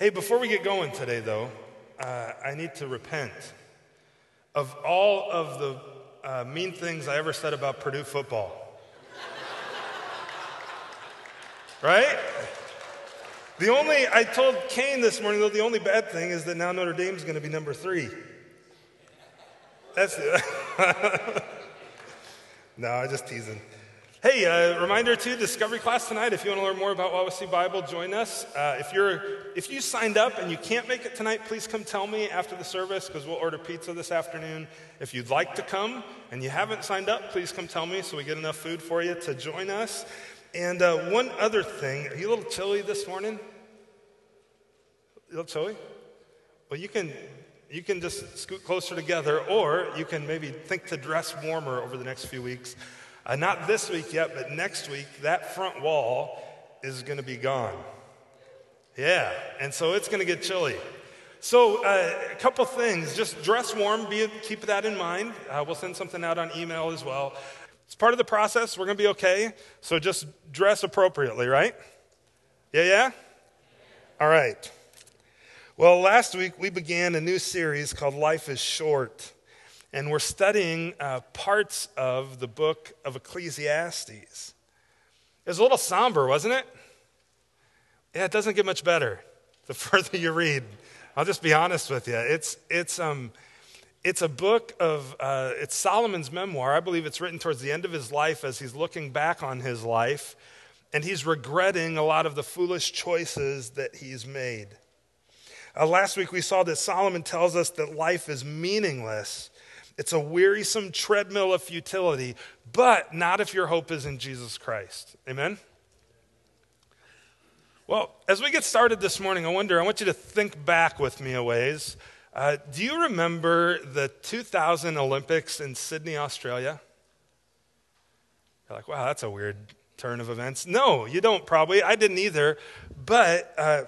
Hey, before we get going today, though, uh, I need to repent of all of the uh, mean things I ever said about Purdue football. right? The only, I told Kane this morning, though, the only bad thing is that now Notre Dame's going to be number three. That's it. no, I'm just teasing. Hey, uh, reminder too, discovery class tonight. If you want to learn more about Wawasee Bible, join us. Uh, if, you're, if you signed up and you can't make it tonight, please come tell me after the service because we'll order pizza this afternoon. If you'd like to come and you haven't signed up, please come tell me so we get enough food for you to join us. And uh, one other thing, are you a little chilly this morning? A little chilly? Well, you can, you can just scoot closer together, or you can maybe think to dress warmer over the next few weeks. Uh, not this week yet, but next week, that front wall is going to be gone. Yeah, and so it's going to get chilly. So, uh, a couple things. Just dress warm, be, keep that in mind. Uh, we'll send something out on email as well. It's part of the process. We're going to be okay. So, just dress appropriately, right? Yeah, yeah? All right. Well, last week we began a new series called Life is Short and we're studying uh, parts of the book of Ecclesiastes. It was a little somber, wasn't it? Yeah, it doesn't get much better the further you read. I'll just be honest with you. It's, it's, um, it's a book of, uh, it's Solomon's memoir. I believe it's written towards the end of his life as he's looking back on his life, and he's regretting a lot of the foolish choices that he's made. Uh, last week we saw that Solomon tells us that life is meaningless it's a wearisome treadmill of futility, but not if your hope is in Jesus Christ. Amen? Well, as we get started this morning, I wonder, I want you to think back with me a ways. Uh, do you remember the 2000 Olympics in Sydney, Australia? You're like, wow, that's a weird turn of events. No, you don't probably. I didn't either. But uh,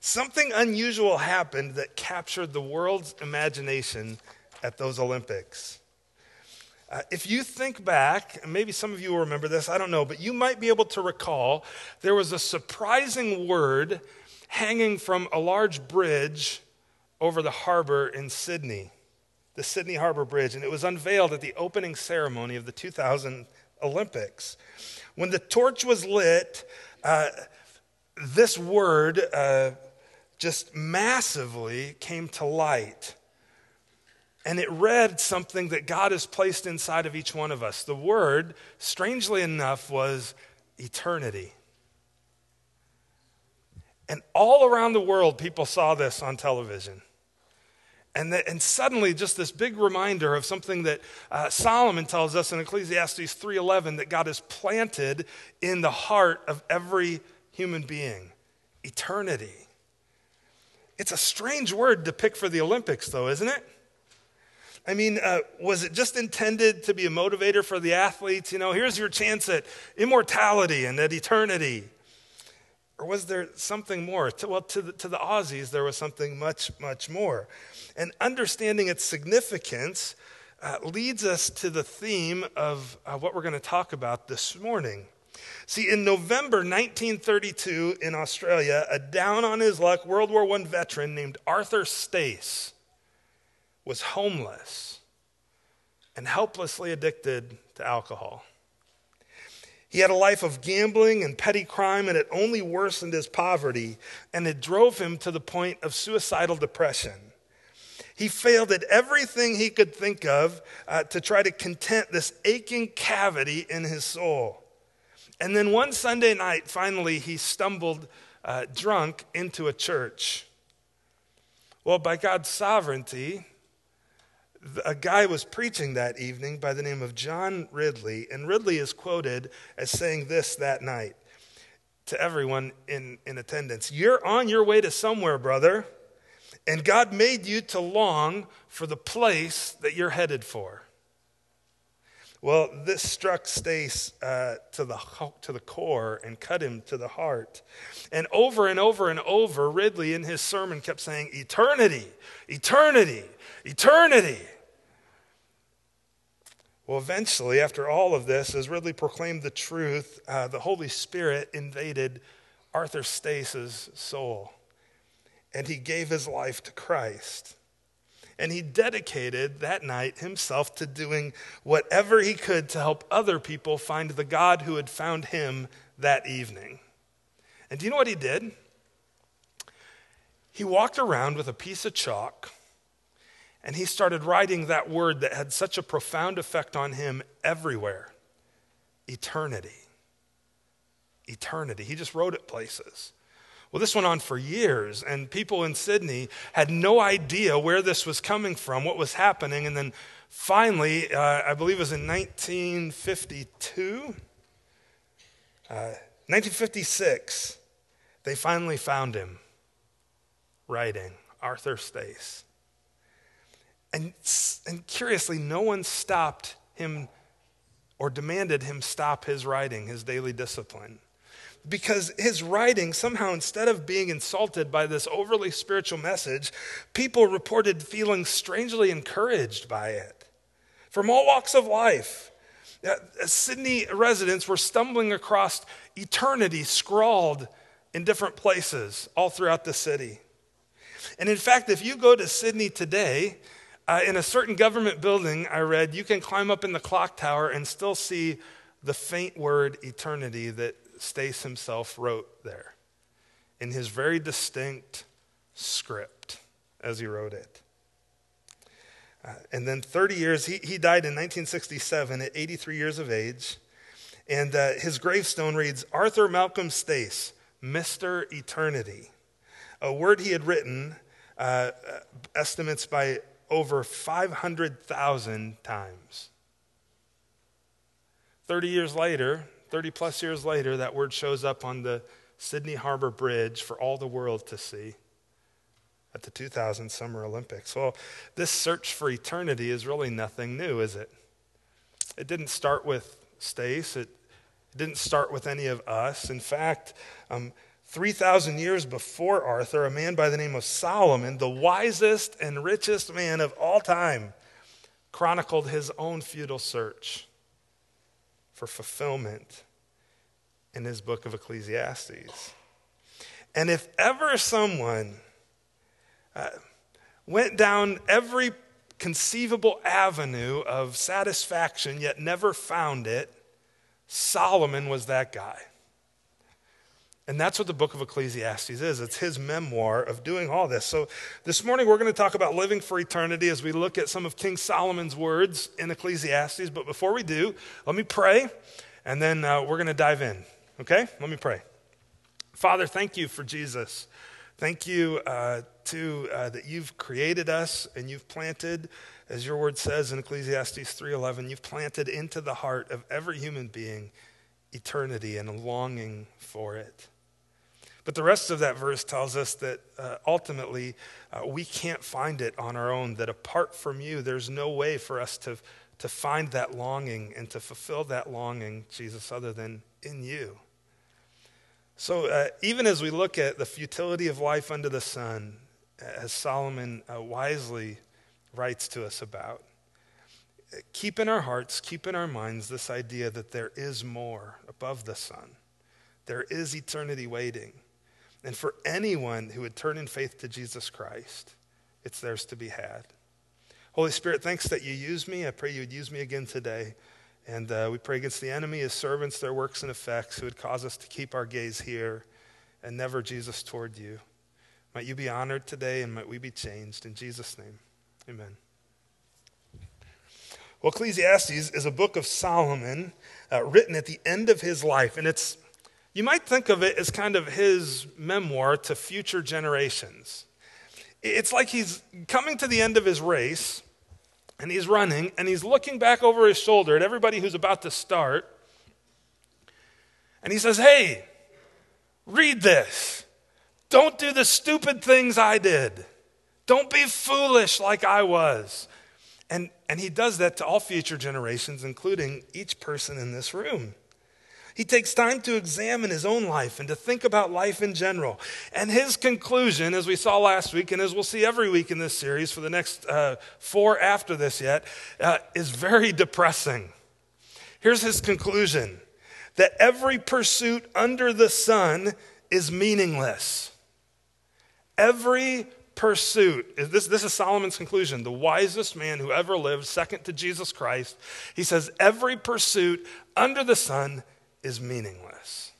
something unusual happened that captured the world's imagination at those Olympics. Uh, if you think back, and maybe some of you will remember this, I don't know, but you might be able to recall there was a surprising word hanging from a large bridge over the harbor in Sydney, the Sydney Harbor Bridge, and it was unveiled at the opening ceremony of the 2000 Olympics. When the torch was lit, uh, this word uh, just massively came to light. And it read something that God has placed inside of each one of us. The word, strangely enough, was eternity. And all around the world, people saw this on television. And, that, and suddenly, just this big reminder of something that uh, Solomon tells us in Ecclesiastes 3:11 that God has planted in the heart of every human being eternity. It's a strange word to pick for the Olympics, though, isn't it? I mean, uh, was it just intended to be a motivator for the athletes? You know, here's your chance at immortality and at eternity. Or was there something more? To, well, to the, to the Aussies, there was something much, much more. And understanding its significance uh, leads us to the theme of uh, what we're going to talk about this morning. See, in November 1932 in Australia, a down on his luck World War I veteran named Arthur Stace was homeless and helplessly addicted to alcohol. He had a life of gambling and petty crime, and it only worsened his poverty, and it drove him to the point of suicidal depression. He failed at everything he could think of uh, to try to content this aching cavity in his soul. And then one Sunday night, finally, he stumbled uh, drunk into a church. Well, by God's sovereignty, a guy was preaching that evening by the name of John Ridley, and Ridley is quoted as saying this that night to everyone in, in attendance You're on your way to somewhere, brother, and God made you to long for the place that you're headed for. Well, this struck Stace uh, to, the, to the core and cut him to the heart. And over and over and over, Ridley in his sermon kept saying, Eternity, eternity, eternity. Well, eventually, after all of this, as Ridley proclaimed the truth, uh, the Holy Spirit invaded Arthur Stace's soul. and he gave his life to Christ. And he dedicated that night himself to doing whatever he could to help other people find the God who had found him that evening. And do you know what he did? He walked around with a piece of chalk and he started writing that word that had such a profound effect on him everywhere eternity. Eternity. He just wrote it places. Well, this went on for years, and people in Sydney had no idea where this was coming from, what was happening. And then finally, uh, I believe it was in 1952, uh, 1956, they finally found him writing Arthur Stace. And, and curiously, no one stopped him or demanded him stop his writing, his daily discipline because his writing, somehow, instead of being insulted by this overly spiritual message, people reported feeling strangely encouraged by it from all walks of life. Uh, Sydney residents were stumbling across eternity scrawled in different places all throughout the city. And in fact, if you go to Sydney today, uh, in a certain government building, I read, you can climb up in the clock tower and still see the faint word eternity that Stace himself wrote there in his very distinct script as he wrote it. Uh, and then 30 years, he, he died in 1967 at 83 years of age. And uh, his gravestone reads Arthur Malcolm Stace, Mr. Eternity, a word he had written, uh, uh estimates by over 500,000 times. 30 years later, 30 plus years later, that word shows up on the Sydney Harbor Bridge for all the world to see at the 2000 Summer Olympics. Well, this search for eternity is really nothing new, is it? It didn't start with Stace, it, didn't start with any of us. In fact, um, 3,000 years before Arthur, a man by the name of Solomon, the wisest and richest man of all time, chronicled his own futile search for fulfillment in his book of Ecclesiastes. And if ever someone uh, went down every conceivable avenue of satisfaction yet never found it, Solomon was that guy. And that's what the book of Ecclesiastes is. It's his memoir of doing all this. So this morning we're going to talk about living for eternity as we look at some of King Solomon's words in Ecclesiastes. But before we do, let me pray and then uh, we're going to dive in. Okay? Let me pray. Father, thank you for Jesus. Thank you uh, to uh, that you've created us and you've planted, as your word says in Ecclesiastes 3:11, you've planted into the heart of every human being eternity and a longing for it. But the rest of that verse tells us that uh, ultimately uh, we can't find it on our own, that apart from you, there's no way for us to, to find that longing and to fulfill that longing, Jesus, other than in you. So uh, even as we look at the futility of life under the sun, as Solomon uh, wisely writes to us about, keep in our hearts, keep in our minds this idea that there is more above the sun. There is eternity waiting. And for anyone who would turn in faith to Jesus Christ, it's theirs to be had. Holy Spirit, thanks that you use me. I pray you would use me again today. And uh, we pray against the enemy, his servants, their works and effects, who would cause us to keep our gaze here and never, Jesus, toward you. Might you be honored today and might we be changed. In Jesus' name, amen. Well, Ecclesiastes is a book of Solomon uh, written at the end of his life, and it's you might think of it as kind of his memoir to future generations. It's like he's coming to the end of his race and he's running and he's looking back over his shoulder at everybody who's about to start. And he says, Hey, read this. Don't do the stupid things I did. Don't be foolish like I was. And, and he does that to all future generations, including each person in this room. He takes time to examine his own life and to think about life in general. And his conclusion, as we saw last week, and as we'll see every week in this series for the next uh, four after this yet, uh, is very depressing. Here's his conclusion that every pursuit under the sun is meaningless. Every pursuit, this, this is Solomon's conclusion, the wisest man who ever lived, second to Jesus Christ. He says, Every pursuit under the sun is meaningless.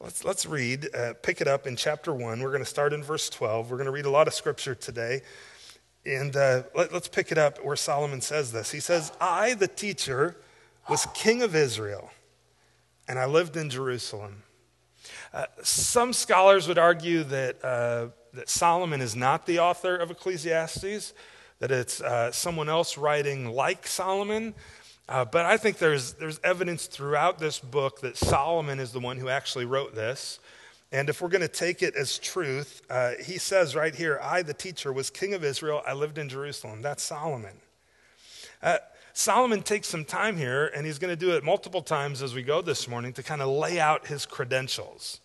Let's, let's read, uh, pick it up in chapter 1. We're going to start in verse 12. We're going to read a lot of scripture today. And uh, let, let's pick it up where Solomon says this. He says, I, the teacher, was king of Israel, and I lived in Jerusalem. Uh, some scholars would argue that, uh, that Solomon is not the author of Ecclesiastes, that it's uh, someone else writing like Solomon. Uh, but I think there's, there's evidence throughout this book that Solomon is the one who actually wrote this. And if we're going to take it as truth, uh, he says right here, I, the teacher, was king of Israel. I lived in Jerusalem. That's Solomon. Uh, Solomon takes some time here, and he's going to do it multiple times as we go this morning to kind of lay out his credentials.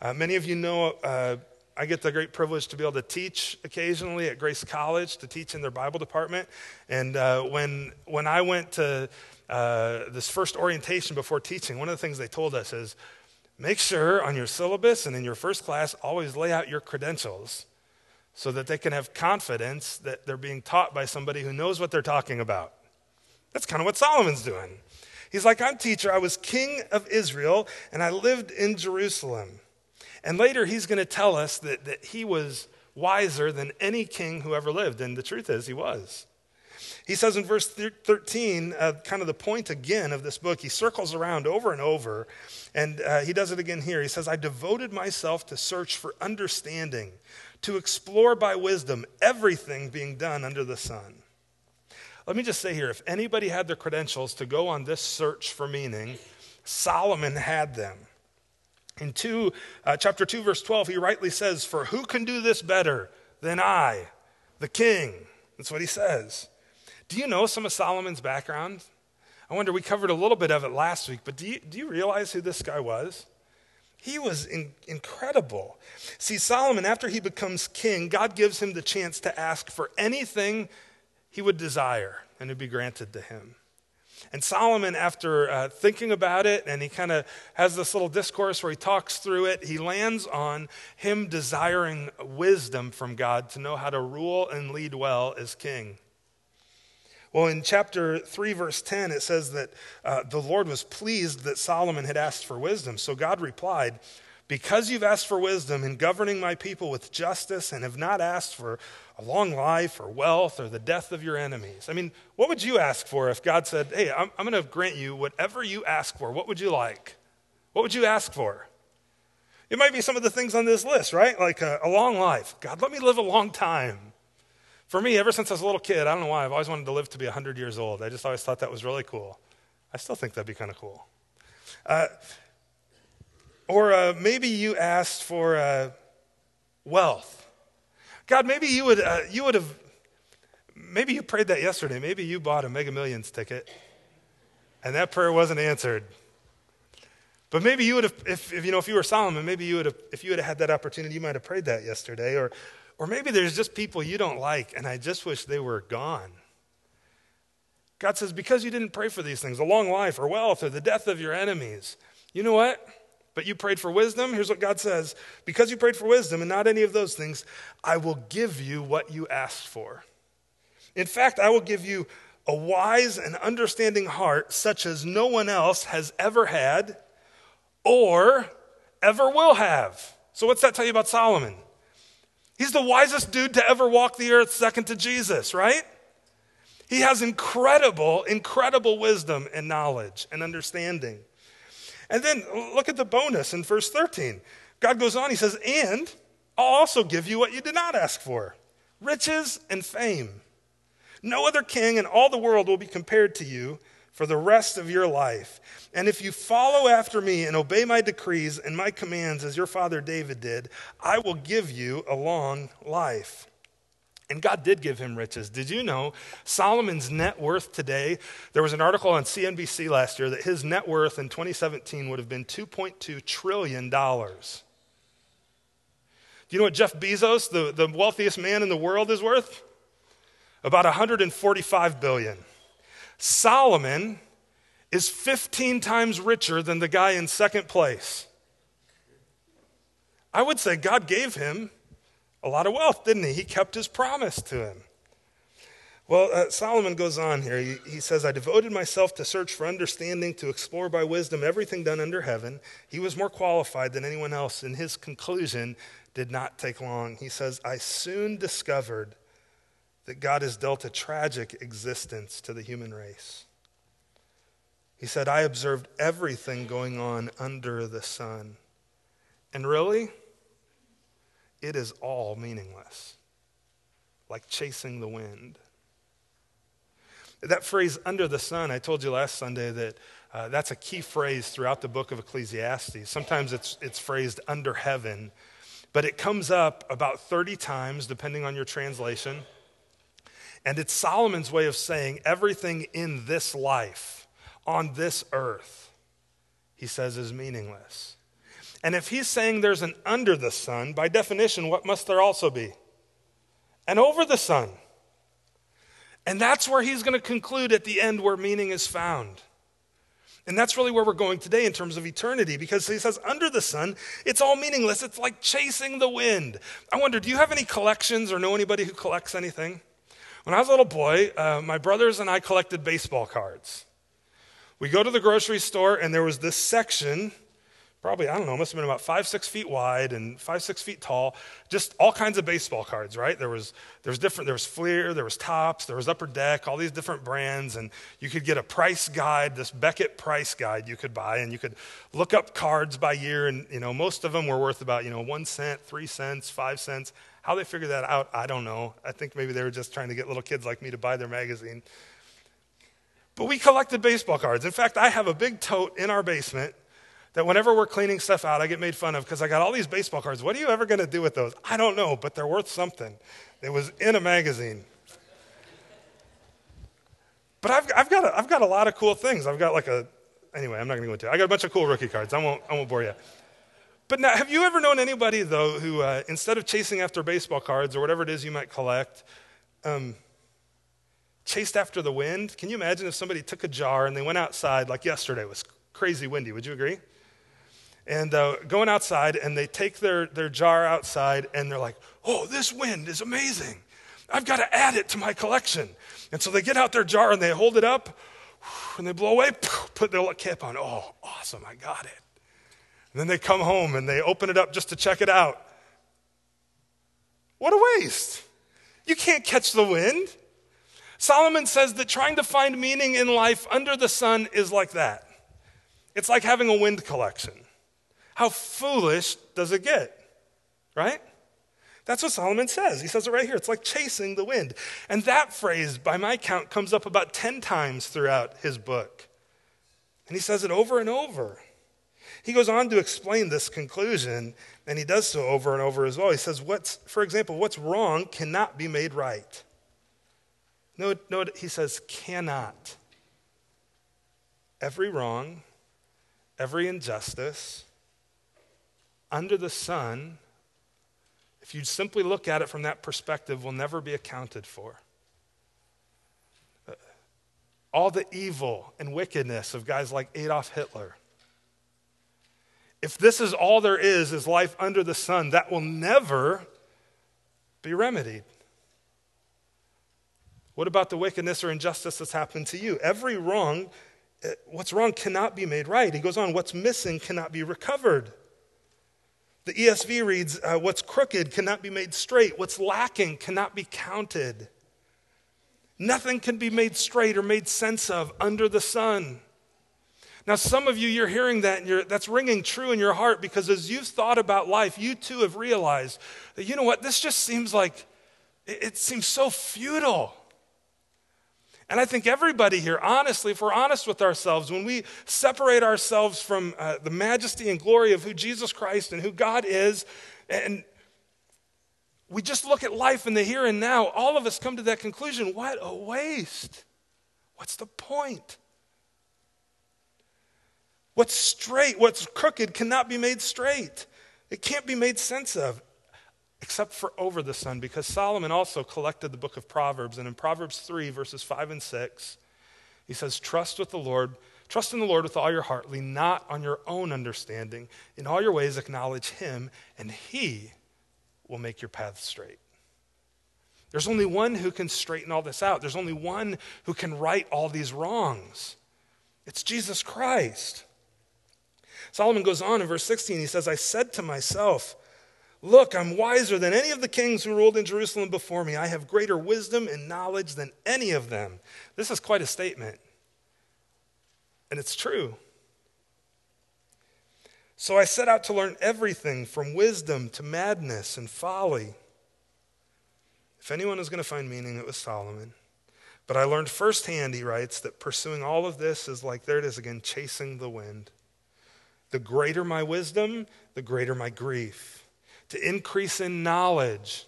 Uh, many of you know uh, I get the great privilege to be able to teach occasionally at Grace College, to teach in their Bible department. And uh, when, when I went to uh, this first orientation before teaching, one of the things they told us is make sure on your syllabus and in your first class, always lay out your credentials so that they can have confidence that they're being taught by somebody who knows what they're talking about. That's kind of what Solomon's doing. He's like, I'm teacher, I was king of Israel, and I lived in Jerusalem. And later he's going to tell us that, that he was wiser than any king who ever lived. And the truth is, he was. He says in verse 13, uh, kind of the point again of this book, he circles around over and over, and uh, he does it again here. He says, I devoted myself to search for understanding, to explore by wisdom everything being done under the sun. Let me just say here if anybody had the credentials to go on this search for meaning, Solomon had them. In two, uh, chapter 2, verse 12, he rightly says, For who can do this better than I, the king? That's what he says. Do you know some of Solomon's background? I wonder, we covered a little bit of it last week, but do you, do you realize who this guy was? He was in, incredible. See, Solomon, after he becomes king, God gives him the chance to ask for anything he would desire, and it would be granted to him. And Solomon, after uh, thinking about it, and he kind of has this little discourse where he talks through it, he lands on him desiring wisdom from God to know how to rule and lead well as king. Well, in chapter 3, verse 10, it says that uh, the Lord was pleased that Solomon had asked for wisdom. So God replied, because you've asked for wisdom in governing my people with justice and have not asked for a long life or wealth or the death of your enemies. I mean, what would you ask for if God said, Hey, I'm, I'm going to grant you whatever you ask for? What would you like? What would you ask for? It might be some of the things on this list, right? Like a, a long life. God, let me live a long time. For me, ever since I was a little kid, I don't know why, I've always wanted to live to be 100 years old. I just always thought that was really cool. I still think that'd be kind of cool. Uh, or uh, maybe you asked for uh, wealth. God, maybe you would, uh, you would have, maybe you prayed that yesterday. Maybe you bought a Mega Millions ticket and that prayer wasn't answered. But maybe you would have, if, if, you know, if you were Solomon, maybe you would have, if you would have had that opportunity, you might have prayed that yesterday. Or, or maybe there's just people you don't like, and I just wish they were gone. God says, because you didn't pray for these things, a long life or wealth or the death of your enemies, you know what? But you prayed for wisdom. Here's what God says Because you prayed for wisdom and not any of those things, I will give you what you asked for. In fact, I will give you a wise and understanding heart, such as no one else has ever had or ever will have. So, what's that tell you about Solomon? He's the wisest dude to ever walk the earth, second to Jesus, right? He has incredible, incredible wisdom and knowledge and understanding. And then look at the bonus in verse 13. God goes on, he says, And I'll also give you what you did not ask for riches and fame. No other king in all the world will be compared to you for the rest of your life. And if you follow after me and obey my decrees and my commands as your father David did, I will give you a long life. And God did give him riches. Did you know Solomon's net worth today? There was an article on CNBC last year that his net worth in 2017 would have been $2.2 trillion. Do you know what Jeff Bezos, the, the wealthiest man in the world, is worth? About 145 billion. Solomon is 15 times richer than the guy in second place. I would say God gave him a lot of wealth, didn't he? He kept his promise to him. Well, uh, Solomon goes on here. He, he, says, I devoted myself to search for understanding, to explore by wisdom everything done under heaven. He was more qualified than anyone else, and his conclusion did not take long. He says, I soon discovered that God has dealt a tragic existence to the human race. He said, I observed everything going on under the sun. And really, it is all meaningless, like chasing the wind. That phrase, under the sun, I told you last Sunday that uh, that's a key phrase throughout the book of Ecclesiastes. Sometimes it's, it's phrased under heaven, but it comes up about 30 times, depending on your translation. And it's Solomon's way of saying everything in this life, on this earth, he says is meaningless. And if he's saying there's an under the sun, by definition, what must there also be? An over the sun. And that's where he's going to conclude at the end where meaning is found. And that's really where we're going today in terms of eternity because he says, under the sun, it's all meaningless. It's like chasing the wind. I wonder, do you have any collections or know anybody who collects anything? When I was a little boy, uh, my brothers and I collected baseball cards. We go to the grocery store, and there was this section probably, I don't know, must have been about five, six feet wide and five, six feet tall. Just all kinds of baseball cards, right? There was, there was different, there was Fleer, there was Topps, there was Upper Deck, all these different brands. And you could get a price guide, this Beckett price guide you could buy. And you could look up cards by year. And, you know, most of them were worth about, you know, one cent, three cents, five cents. How they figured that out, I don't know. I think maybe they were just trying to get little kids like me to buy their magazine. But we collected baseball cards. In fact, I have a big tote in our basement that whenever we're cleaning stuff out, I get made fun of because I got all these baseball cards. What are you ever going to do with those? I don't know, but they're worth something. It was in a magazine. But I've, I've, got a, I've got a lot of cool things. I've got like a, anyway, I'm not going to go into it. I got a bunch of cool rookie cards. I won't, I won't bore you. But now, have you ever known anybody, though, who uh, instead of chasing after baseball cards or whatever it is you might collect, um, chased after the wind? Can you imagine if somebody took a jar and they went outside, like yesterday was crazy windy? Would you agree? And uh, going outside, and they take their, their jar outside, and they're like, oh, this wind is amazing. I've got to add it to my collection. And so they get out their jar and they hold it up, and they blow away, put their cap on. Oh, awesome, I got it. And then they come home and they open it up just to check it out. What a waste. You can't catch the wind. Solomon says that trying to find meaning in life under the sun is like that. It's like having a wind collection. How foolish does it get? Right? That's what Solomon says. He says it right here. It's like chasing the wind. And that phrase, by my count, comes up about 10 times throughout his book. And he says it over and over. He goes on to explain this conclusion, and he does so over and over as well. He says, what's, for example, what's wrong cannot be made right. Note he says, cannot. Every wrong, every injustice, under the sun, if you simply look at it from that perspective, will never be accounted for. Uh, all the evil and wickedness of guys like Adolf Hitler. If this is all there is, is life under the sun, that will never be remedied. What about the wickedness or injustice that's happened to you? Every wrong, uh, what's wrong cannot be made right. He goes on, what's missing cannot be recovered. The ESV reads, uh, What's crooked cannot be made straight, what's lacking cannot be counted. Nothing can be made straight or made sense of under the sun. Now, some of you, you're hearing that and that's ringing true in your heart because as you've thought about life, you too have realized that, you know what, this just seems like, it, it seems so futile. And I think everybody here, honestly, if we're honest with ourselves, when we separate ourselves from uh, the majesty and glory of who Jesus Christ and who God is, and we just look at life in the here and now, all of us come to that conclusion what a waste. What's the point? What's straight, what's crooked cannot be made straight. It can't be made sense of except for over the sun, because Solomon also collected the book of Proverbs. And in Proverbs 3, verses 5 and 6, he says, Trust with the Lord, Trust in the Lord with all your heart. Lean not on your own understanding. In all your ways, acknowledge Him, and He will make your path straight. There's only one who can straighten all this out. There's only one who can right all these wrongs. It's Jesus Christ. Solomon goes on in verse 16. He says, I said to myself, Look, I'm wiser than any of the kings who ruled in Jerusalem before me. I have greater wisdom and knowledge than any of them. This is quite a statement. And it's true. So I set out to learn everything from wisdom to madness and folly. If anyone was going to find meaning, it was Solomon. But I learned firsthand, he writes, that pursuing all of this is like, there it is again, chasing the wind. The greater my wisdom, the greater my grief. To increase in knowledge,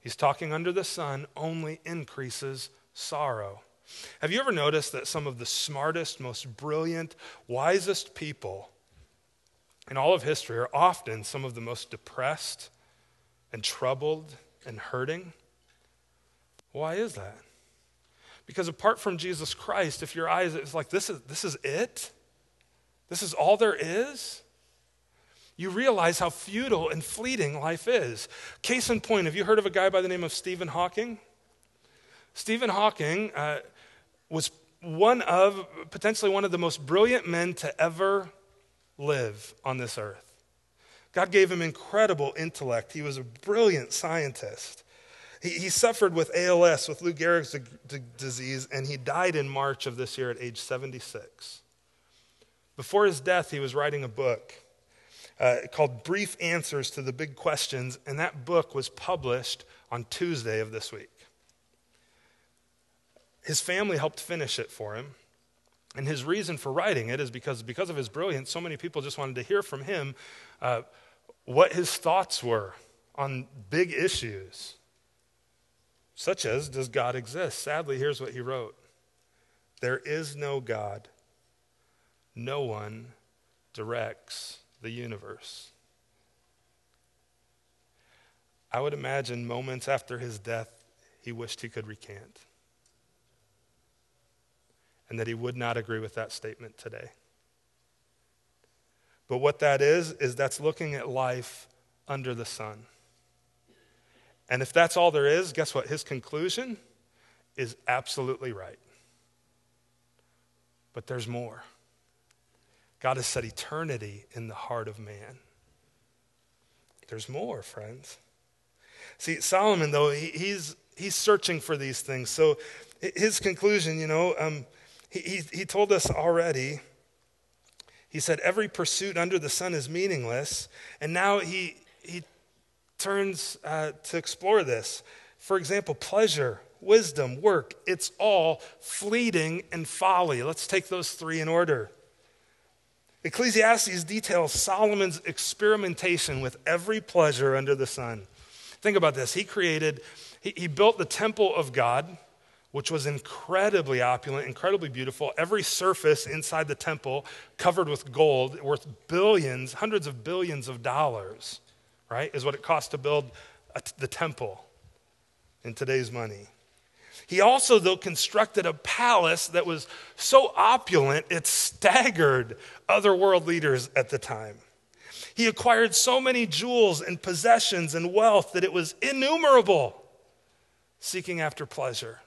he's talking under the sun, only increases sorrow. Have you ever noticed that some of the smartest, most brilliant, wisest people in all of history are often some of the most depressed and troubled and hurting? Why is that? Because apart from Jesus Christ, if your eyes, it's like, this is, this is it? This is all there is? You realize how futile and fleeting life is. Case in point, have you heard of a guy by the name of Stephen Hawking? Stephen Hawking uh, was one of, potentially one of the most brilliant men to ever live on this earth. God gave him incredible intellect. He was a brilliant scientist. He, he suffered with ALS, with Lou Gehrig's disease, and he died in March of this year at age 76. Before his death, he was writing a book uh, called Brief Answers to the Big Questions, and that book was published on Tuesday of this week. His family helped finish it for him. And his reason for writing it is because, because of his brilliance, so many people just wanted to hear from him uh, what his thoughts were on big issues such as Does God exist? Sadly, here's what he wrote There is no God. No one directs the universe. I would imagine moments after his death, he wished he could recant. And that he would not agree with that statement today. But what that is, is that's looking at life under the sun. And if that's all there is, guess what? His conclusion is absolutely right. But there's more. God has set eternity in the heart of man. There's more, friends. See, Solomon, though, he, he's, he's searching for these things. So his conclusion, you know, um, he, he, told us already. He said, Every pursuit under the sun is meaningless. And now he, he turns uh, to explore this. For example, pleasure, wisdom, work, it's all fleeting and folly. Let's take those three in order. Ecclesiastes details Solomon's experimentation with every pleasure under the sun. Think about this. He created, he, he built the temple of God, which was incredibly opulent, incredibly beautiful. Every surface inside the temple covered with gold, worth billions, hundreds of billions of dollars right? Is what it costs to build the temple in today's money. He also, though, constructed a palace that was so opulent it staggered other world leaders at the time. He acquired so many jewels and possessions and wealth that it was innumerable, seeking after pleasure.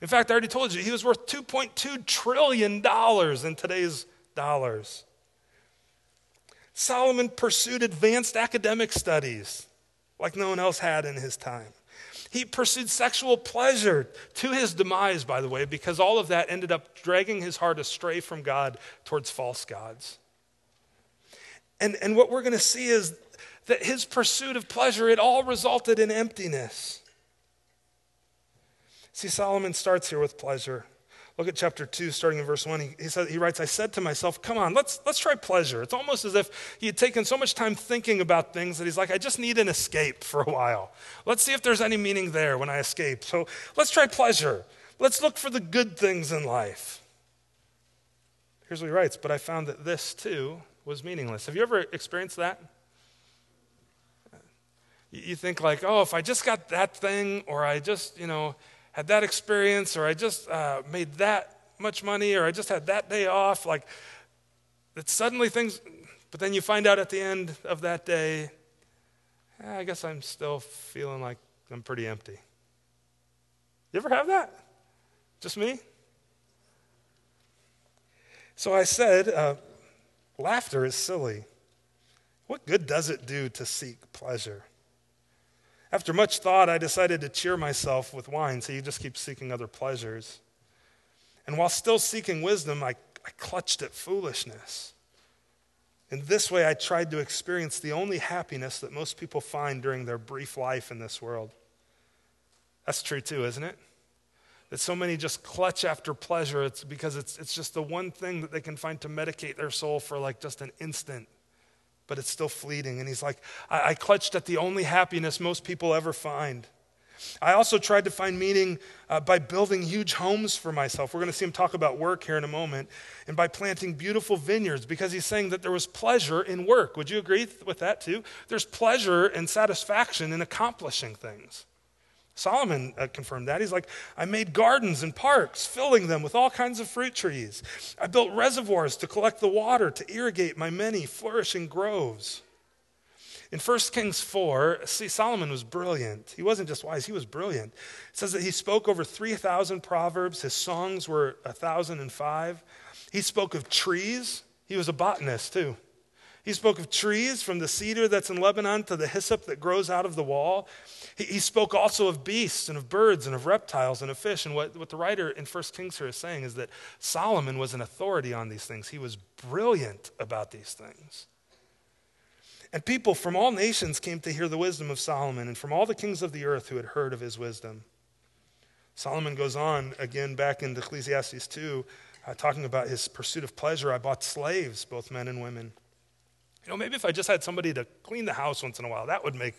In fact, I already told you, he was worth $2.2 trillion in today's dollars. Solomon pursued advanced academic studies like no one else had in his time. He pursued sexual pleasure to his demise, by the way, because all of that ended up dragging his heart astray from God towards false gods. And, and what we're going to see is that his pursuit of pleasure, it all resulted in emptiness. See, Solomon starts here with pleasure. Look at chapter 2, starting in verse 1. He, he, said, he writes, I said to myself, come on, let's, let's try pleasure. It's almost as if he had taken so much time thinking about things that he's like, I just need an escape for a while. Let's see if there's any meaning there when I escape. So let's try pleasure. Let's look for the good things in life. Here's what he writes But I found that this too was meaningless. Have you ever experienced that? You think, like, oh, if I just got that thing, or I just, you know, had that experience or I just uh, made that much money or I just had that day off. Like, that suddenly things, but then you find out at the end of that day, eh, I guess I'm still feeling like I'm pretty empty. You ever have that? Just me? So I said, uh, laughter is silly. What good does it do to seek pleasure? After much thought, I decided to cheer myself with wine, so you just keep seeking other pleasures. And while still seeking wisdom, I, I clutched at foolishness. In this way, I tried to experience the only happiness that most people find during their brief life in this world. That's true too, isn't it? That so many just clutch after pleasure. It's because it's, it's just the one thing that they can find to medicate their soul for like just an instant but it's still fleeting. And he's like, I, I clutched at the only happiness most people ever find. I also tried to find meaning uh, by building huge homes for myself. We're going to see him talk about work here in a moment. And by planting beautiful vineyards, because he's saying that there was pleasure in work. Would you agree with that too? There's pleasure and satisfaction in accomplishing things. Solomon uh, confirmed that. He's like, I made gardens and parks, filling them with all kinds of fruit trees. I built reservoirs to collect the water to irrigate my many flourishing groves. In 1 Kings 4, see, Solomon was brilliant. He wasn't just wise, he was brilliant. It says that he spoke over 3,000 proverbs. His songs were 1,005. He spoke of trees. He was a botanist, too. He spoke of trees from the cedar that's in Lebanon to the hyssop that grows out of the wall. He, he spoke also of beasts and of birds and of reptiles and of fish. And what, what the writer in 1 Kings here is saying is that Solomon was an authority on these things. He was brilliant about these things. And people from all nations came to hear the wisdom of Solomon and from all the kings of the earth who had heard of his wisdom. Solomon goes on again back into Ecclesiastes 2, uh, talking about his pursuit of pleasure. I bought slaves, both men and women. You know, maybe if I just had somebody to clean the house once in a while, that would make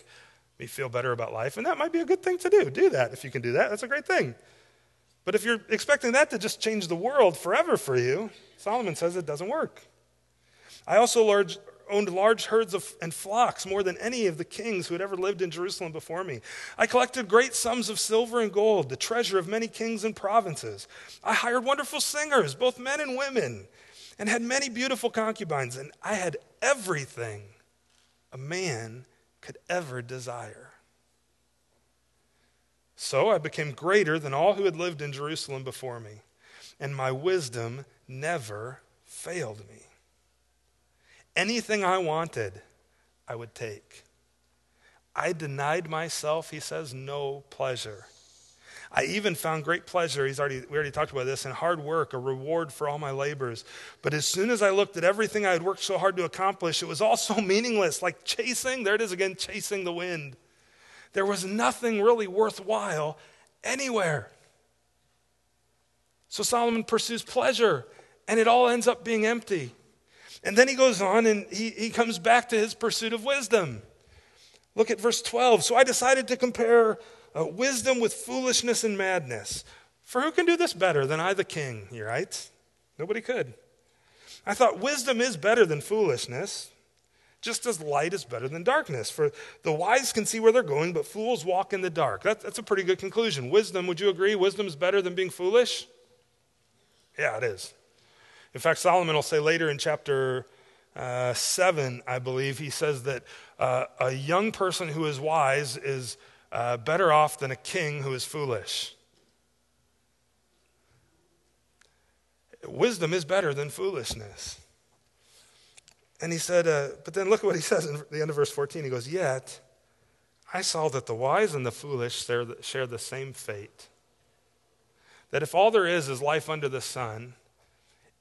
me feel better about life. And that might be a good thing to do. Do that if you can do that. That's a great thing. But if you're expecting that to just change the world forever for you, Solomon says it doesn't work. I also large, owned large herds of, and flocks, more than any of the kings who had ever lived in Jerusalem before me. I collected great sums of silver and gold, the treasure of many kings and provinces. I hired wonderful singers, both men and women and had many beautiful concubines, and I had everything a man could ever desire. So I became greater than all who had lived in Jerusalem before me, and my wisdom never failed me. Anything I wanted, I would take. I denied myself, he says, no pleasure. I even found great pleasure, he's already, we already talked about this, in hard work, a reward for all my labors. But as soon as I looked at everything I had worked so hard to accomplish, it was all so meaningless, like chasing, there it is again, chasing the wind. There was nothing really worthwhile anywhere. So Solomon pursues pleasure, and it all ends up being empty. And then he goes on and he, he comes back to his pursuit of wisdom. Look at verse 12. So I decided to compare uh, wisdom with foolishness and madness. For who can do this better than I, the king? He writes. Nobody could. I thought wisdom is better than foolishness, just as light is better than darkness. For the wise can see where they're going, but fools walk in the dark. That, that's a pretty good conclusion. Wisdom, would you agree? Wisdom is better than being foolish? Yeah, it is. In fact, Solomon will say later in chapter uh, 7, I believe, he says that uh, a young person who is wise is uh, better off than a king who is foolish. Wisdom is better than foolishness. And he said, uh, but then look at what he says in the end of verse 14. He goes, Yet I saw that the wise and the foolish share the, share the same fate. That if all there is is life under the sun,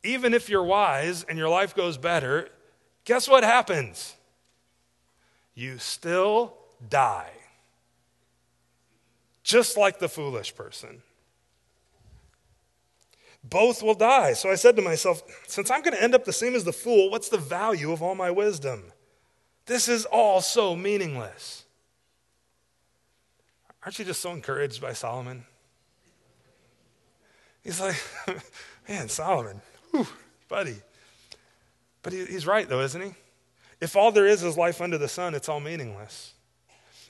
even if you're wise and your life goes better, guess what happens? You still die just like the foolish person. Both will die. So I said to myself, since I'm going to end up the same as the fool, what's the value of all my wisdom? This is all so meaningless. Aren't you just so encouraged by Solomon? He's like, man, Solomon, whew, buddy. But he, he's right, though, isn't he? If all there is is life under the sun, it's all meaningless.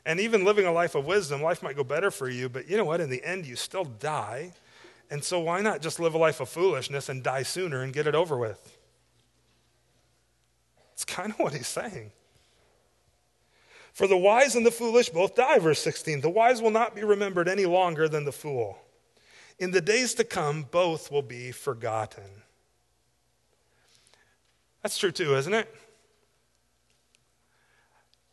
And even living a life of wisdom, life might go better for you, but you know what? In the end, you still die. And so, why not just live a life of foolishness and die sooner and get it over with? It's kind of what he's saying. For the wise and the foolish both die, verse 16. The wise will not be remembered any longer than the fool. In the days to come, both will be forgotten. That's true too, isn't it?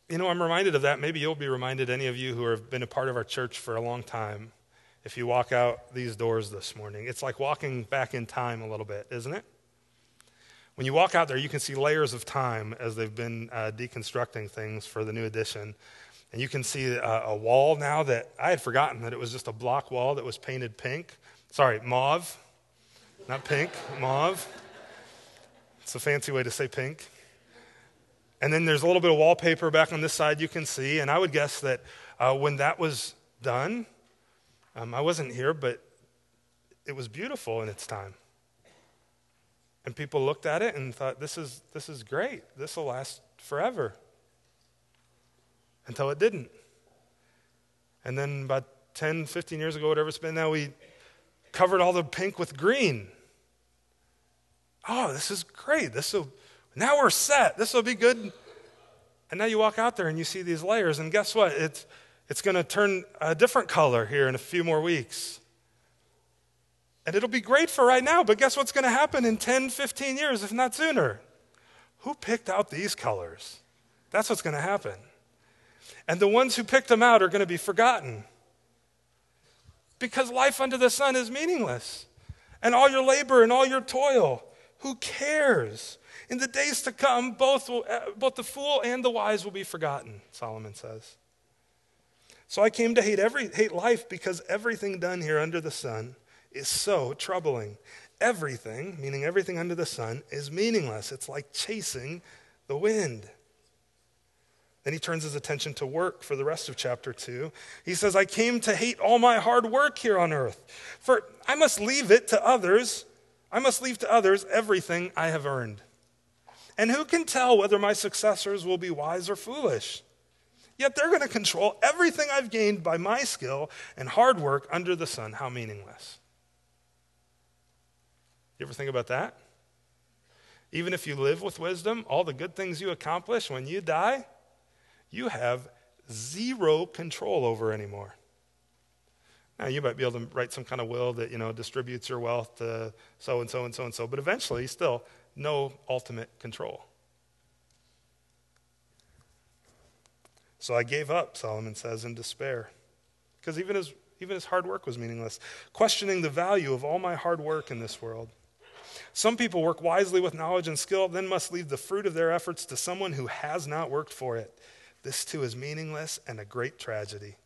You know, I'm reminded of that. Maybe you'll be reminded, any of you who have been a part of our church for a long time, if you walk out these doors this morning. It's like walking back in time a little bit, isn't it? When you walk out there, you can see layers of time as they've been uh, deconstructing things for the new edition. And you can see uh, a wall now that I had forgotten that it was just a block wall that was painted pink. Sorry, mauve. Not pink, mauve. It's a fancy way to say pink. And then there's a little bit of wallpaper back on this side you can see. And I would guess that uh, when that was done, um, I wasn't here, but it was beautiful in its time. And people looked at it and thought, this is, this is great. This will last forever. Until it didn't. And then about 10, 15 years ago, whatever it's been now, we covered all the pink with green. Oh, this is great. This will now we're set. This will be good. And now you walk out there and you see these layers, and guess what? It's, it's going to turn a different color here in a few more weeks. And it'll be great for right now, but guess what's going to happen in 10, 15 years, if not sooner? Who picked out these colors? That's what's going to happen. And the ones who picked them out are going to be forgotten. Because life under the sun is meaningless. And all your labor and all your toil, who cares? In the days to come, both, will, uh, both the fool and the wise will be forgotten, Solomon says. So I came to hate, every, hate life because everything done here under the sun is so troubling. Everything, meaning everything under the sun, is meaningless. It's like chasing the wind. Then he turns his attention to work for the rest of chapter 2. He says, I came to hate all my hard work here on earth, for I must leave it to others. I must leave to others everything I have earned. And who can tell whether my successors will be wise or foolish? Yet they're going to control everything I've gained by my skill and hard work under the sun. How meaningless. You ever think about that? Even if you live with wisdom, all the good things you accomplish, when you die, you have zero control over anymore. Now, you might be able to write some kind of will that, you know, distributes your wealth to so and so and so and so, but eventually, still, no ultimate control. So I gave up, Solomon says, in despair. Because even his, even his hard work was meaningless, questioning the value of all my hard work in this world. Some people work wisely with knowledge and skill, then must leave the fruit of their efforts to someone who has not worked for it. This too is meaningless and a great tragedy.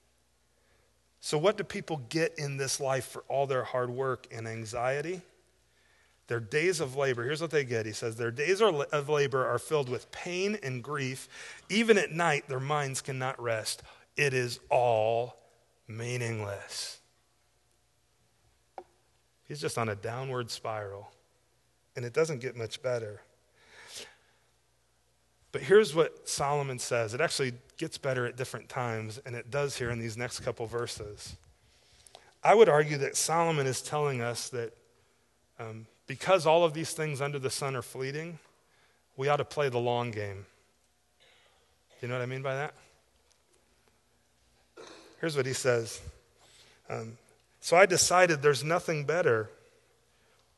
So, what do people get in this life for all their hard work and anxiety? Their days of labor, here's what they get. He says, Their days of labor are filled with pain and grief. Even at night, their minds cannot rest. It is all meaningless. He's just on a downward spiral, and it doesn't get much better. But here's what Solomon says. It actually gets better at different times, and it does here in these next couple verses. I would argue that Solomon is telling us that um, because all of these things under the sun are fleeting, we ought to play the long game. You know what I mean by that? Here's what he says um, So I decided there's nothing better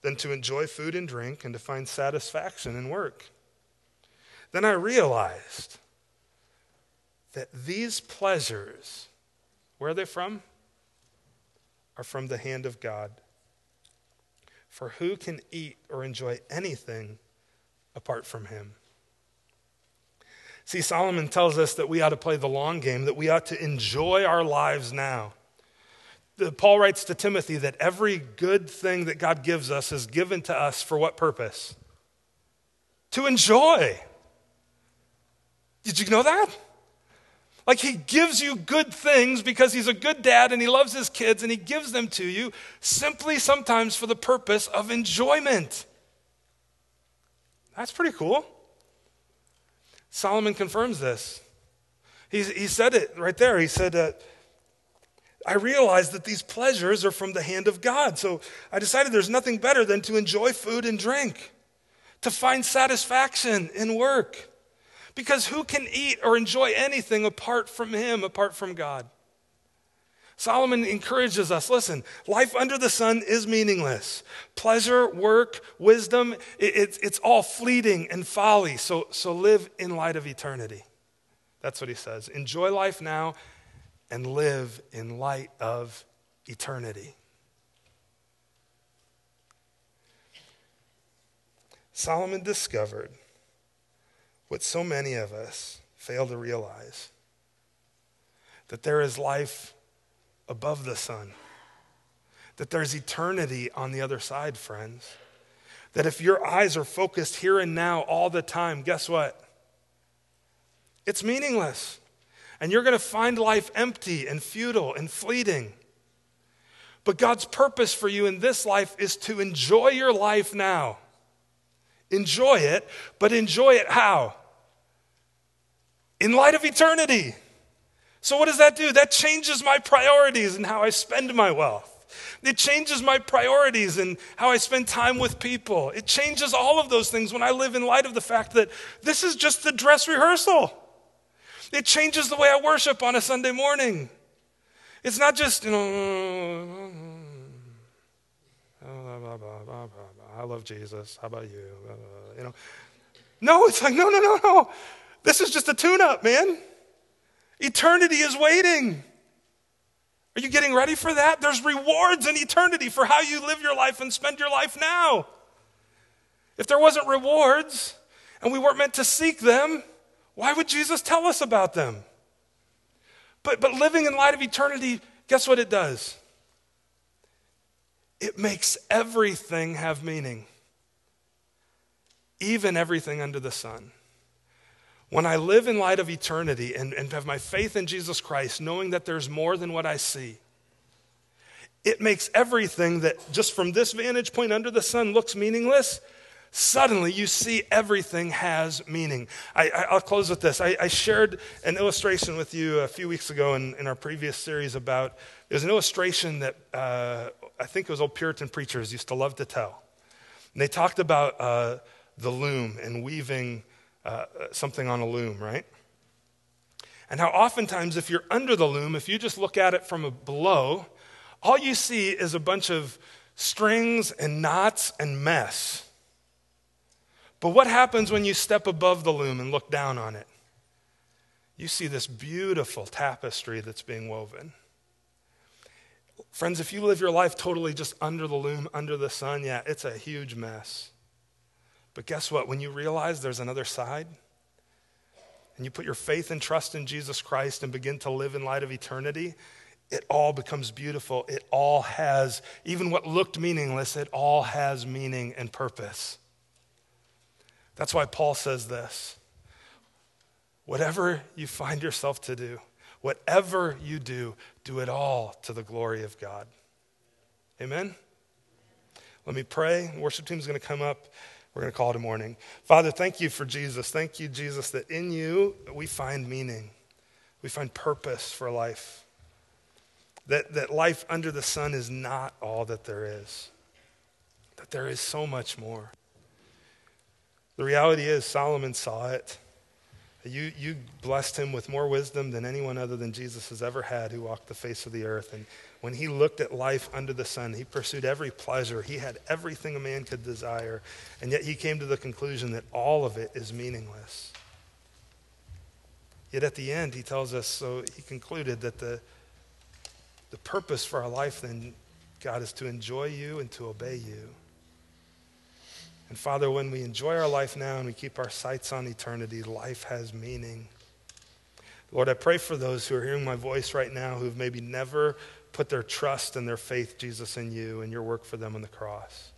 than to enjoy food and drink and to find satisfaction in work. Then I realized that these pleasures, where are they from? Are from the hand of God. For who can eat or enjoy anything apart from him? See, Solomon tells us that we ought to play the long game, that we ought to enjoy our lives now. Paul writes to Timothy that every good thing that God gives us is given to us for what purpose? To enjoy. Did you know that? Like he gives you good things because he's a good dad and he loves his kids and he gives them to you simply sometimes for the purpose of enjoyment. That's pretty cool. Solomon confirms this. He, he said it right there. He said, uh, I realized that these pleasures are from the hand of God. So I decided there's nothing better than to enjoy food and drink, to find satisfaction in work. Because who can eat or enjoy anything apart from Him, apart from God? Solomon encourages us listen, life under the sun is meaningless. Pleasure, work, wisdom, it, it, it's all fleeting and folly. So, so live in light of eternity. That's what he says. Enjoy life now and live in light of eternity. Solomon discovered what so many of us fail to realize that there is life above the sun, that there's eternity on the other side, friends. That if your eyes are focused here and now all the time, guess what? It's meaningless. And you're going to find life empty and futile and fleeting. But God's purpose for you in this life is to enjoy your life now. Enjoy it, but enjoy it how? In light of eternity. So, what does that do? That changes my priorities and how I spend my wealth. It changes my priorities and how I spend time with people. It changes all of those things when I live in light of the fact that this is just the dress rehearsal. It changes the way I worship on a Sunday morning. It's not just, you know, I love Jesus. How about you? You know, no, it's like, no, no, no, no. This is just a tune up, man. Eternity is waiting. Are you getting ready for that? There's rewards in eternity for how you live your life and spend your life now. If there wasn't rewards and we weren't meant to seek them, why would Jesus tell us about them? But, but living in light of eternity, guess what it does? It makes everything have meaning, even everything under the sun. When I live in light of eternity and, and have my faith in Jesus Christ, knowing that there's more than what I see, it makes everything that just from this vantage point under the sun looks meaningless suddenly you see everything has meaning. I, will close with this. I, I, shared an illustration with you a few weeks ago in, in our previous series about there's an illustration that uh, I think it was old Puritan preachers used to love to tell. And they talked about uh, the loom and weaving uh, something on a loom, right? And how oftentimes, if you're under the loom, if you just look at it from below, all you see is a bunch of strings and knots and mess. But what happens when you step above the loom and look down on it? You see this beautiful tapestry that's being woven. Friends, if you live your life totally just under the loom, under the sun, yeah, it's a huge mess. But guess what? When you realize there's another side, and you put your faith and trust in Jesus Christ and begin to live in light of eternity, it all becomes beautiful. It all has, even what looked meaningless, it all has meaning and purpose. That's why Paul says this whatever you find yourself to do, whatever you do, do it all to the glory of God. Amen? Let me pray. Worship team is going to come up. We're going to call it a morning. Father, thank you for Jesus. Thank you, Jesus, that in you we find meaning, we find purpose for life. That, that life under the sun is not all that there is, that there is so much more. The reality is, Solomon saw it. You, you blessed him with more wisdom than anyone other than Jesus has ever had who walked the face of the earth. And when he looked at life under the sun, he pursued every pleasure. He had everything a man could desire. And yet he came to the conclusion that all of it is meaningless. Yet at the end, he tells us, so he concluded that the, the purpose for our life then, God, is to enjoy you and to obey you. And Father, when we enjoy our life now and we keep our sights on eternity, life has meaning. Lord, I pray for those who are hearing my voice right now who've maybe never put their trust and their faith, Jesus, in you and your work for them on the cross.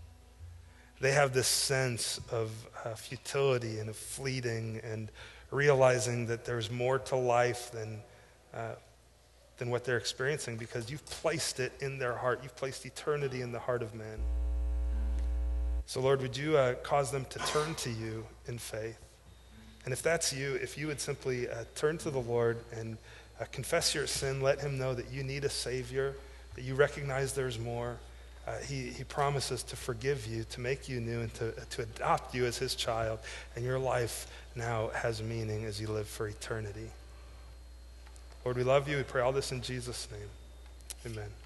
They have this sense of uh, futility and of fleeting and realizing that there's more to life than, uh, than what they're experiencing because you've placed it in their heart. You've placed eternity in the heart of man. So, Lord, would you uh, cause them to turn to you in faith? And if that's you, if you would simply uh, turn to the Lord and uh, confess your sin, let Him know that you need a Savior, that you recognize there's more. Uh, he, he promises to forgive you, to make you new, and to, to adopt you as His child. And your life now has meaning as you live for eternity. Lord, we love you. We pray all this in Jesus' name. Amen.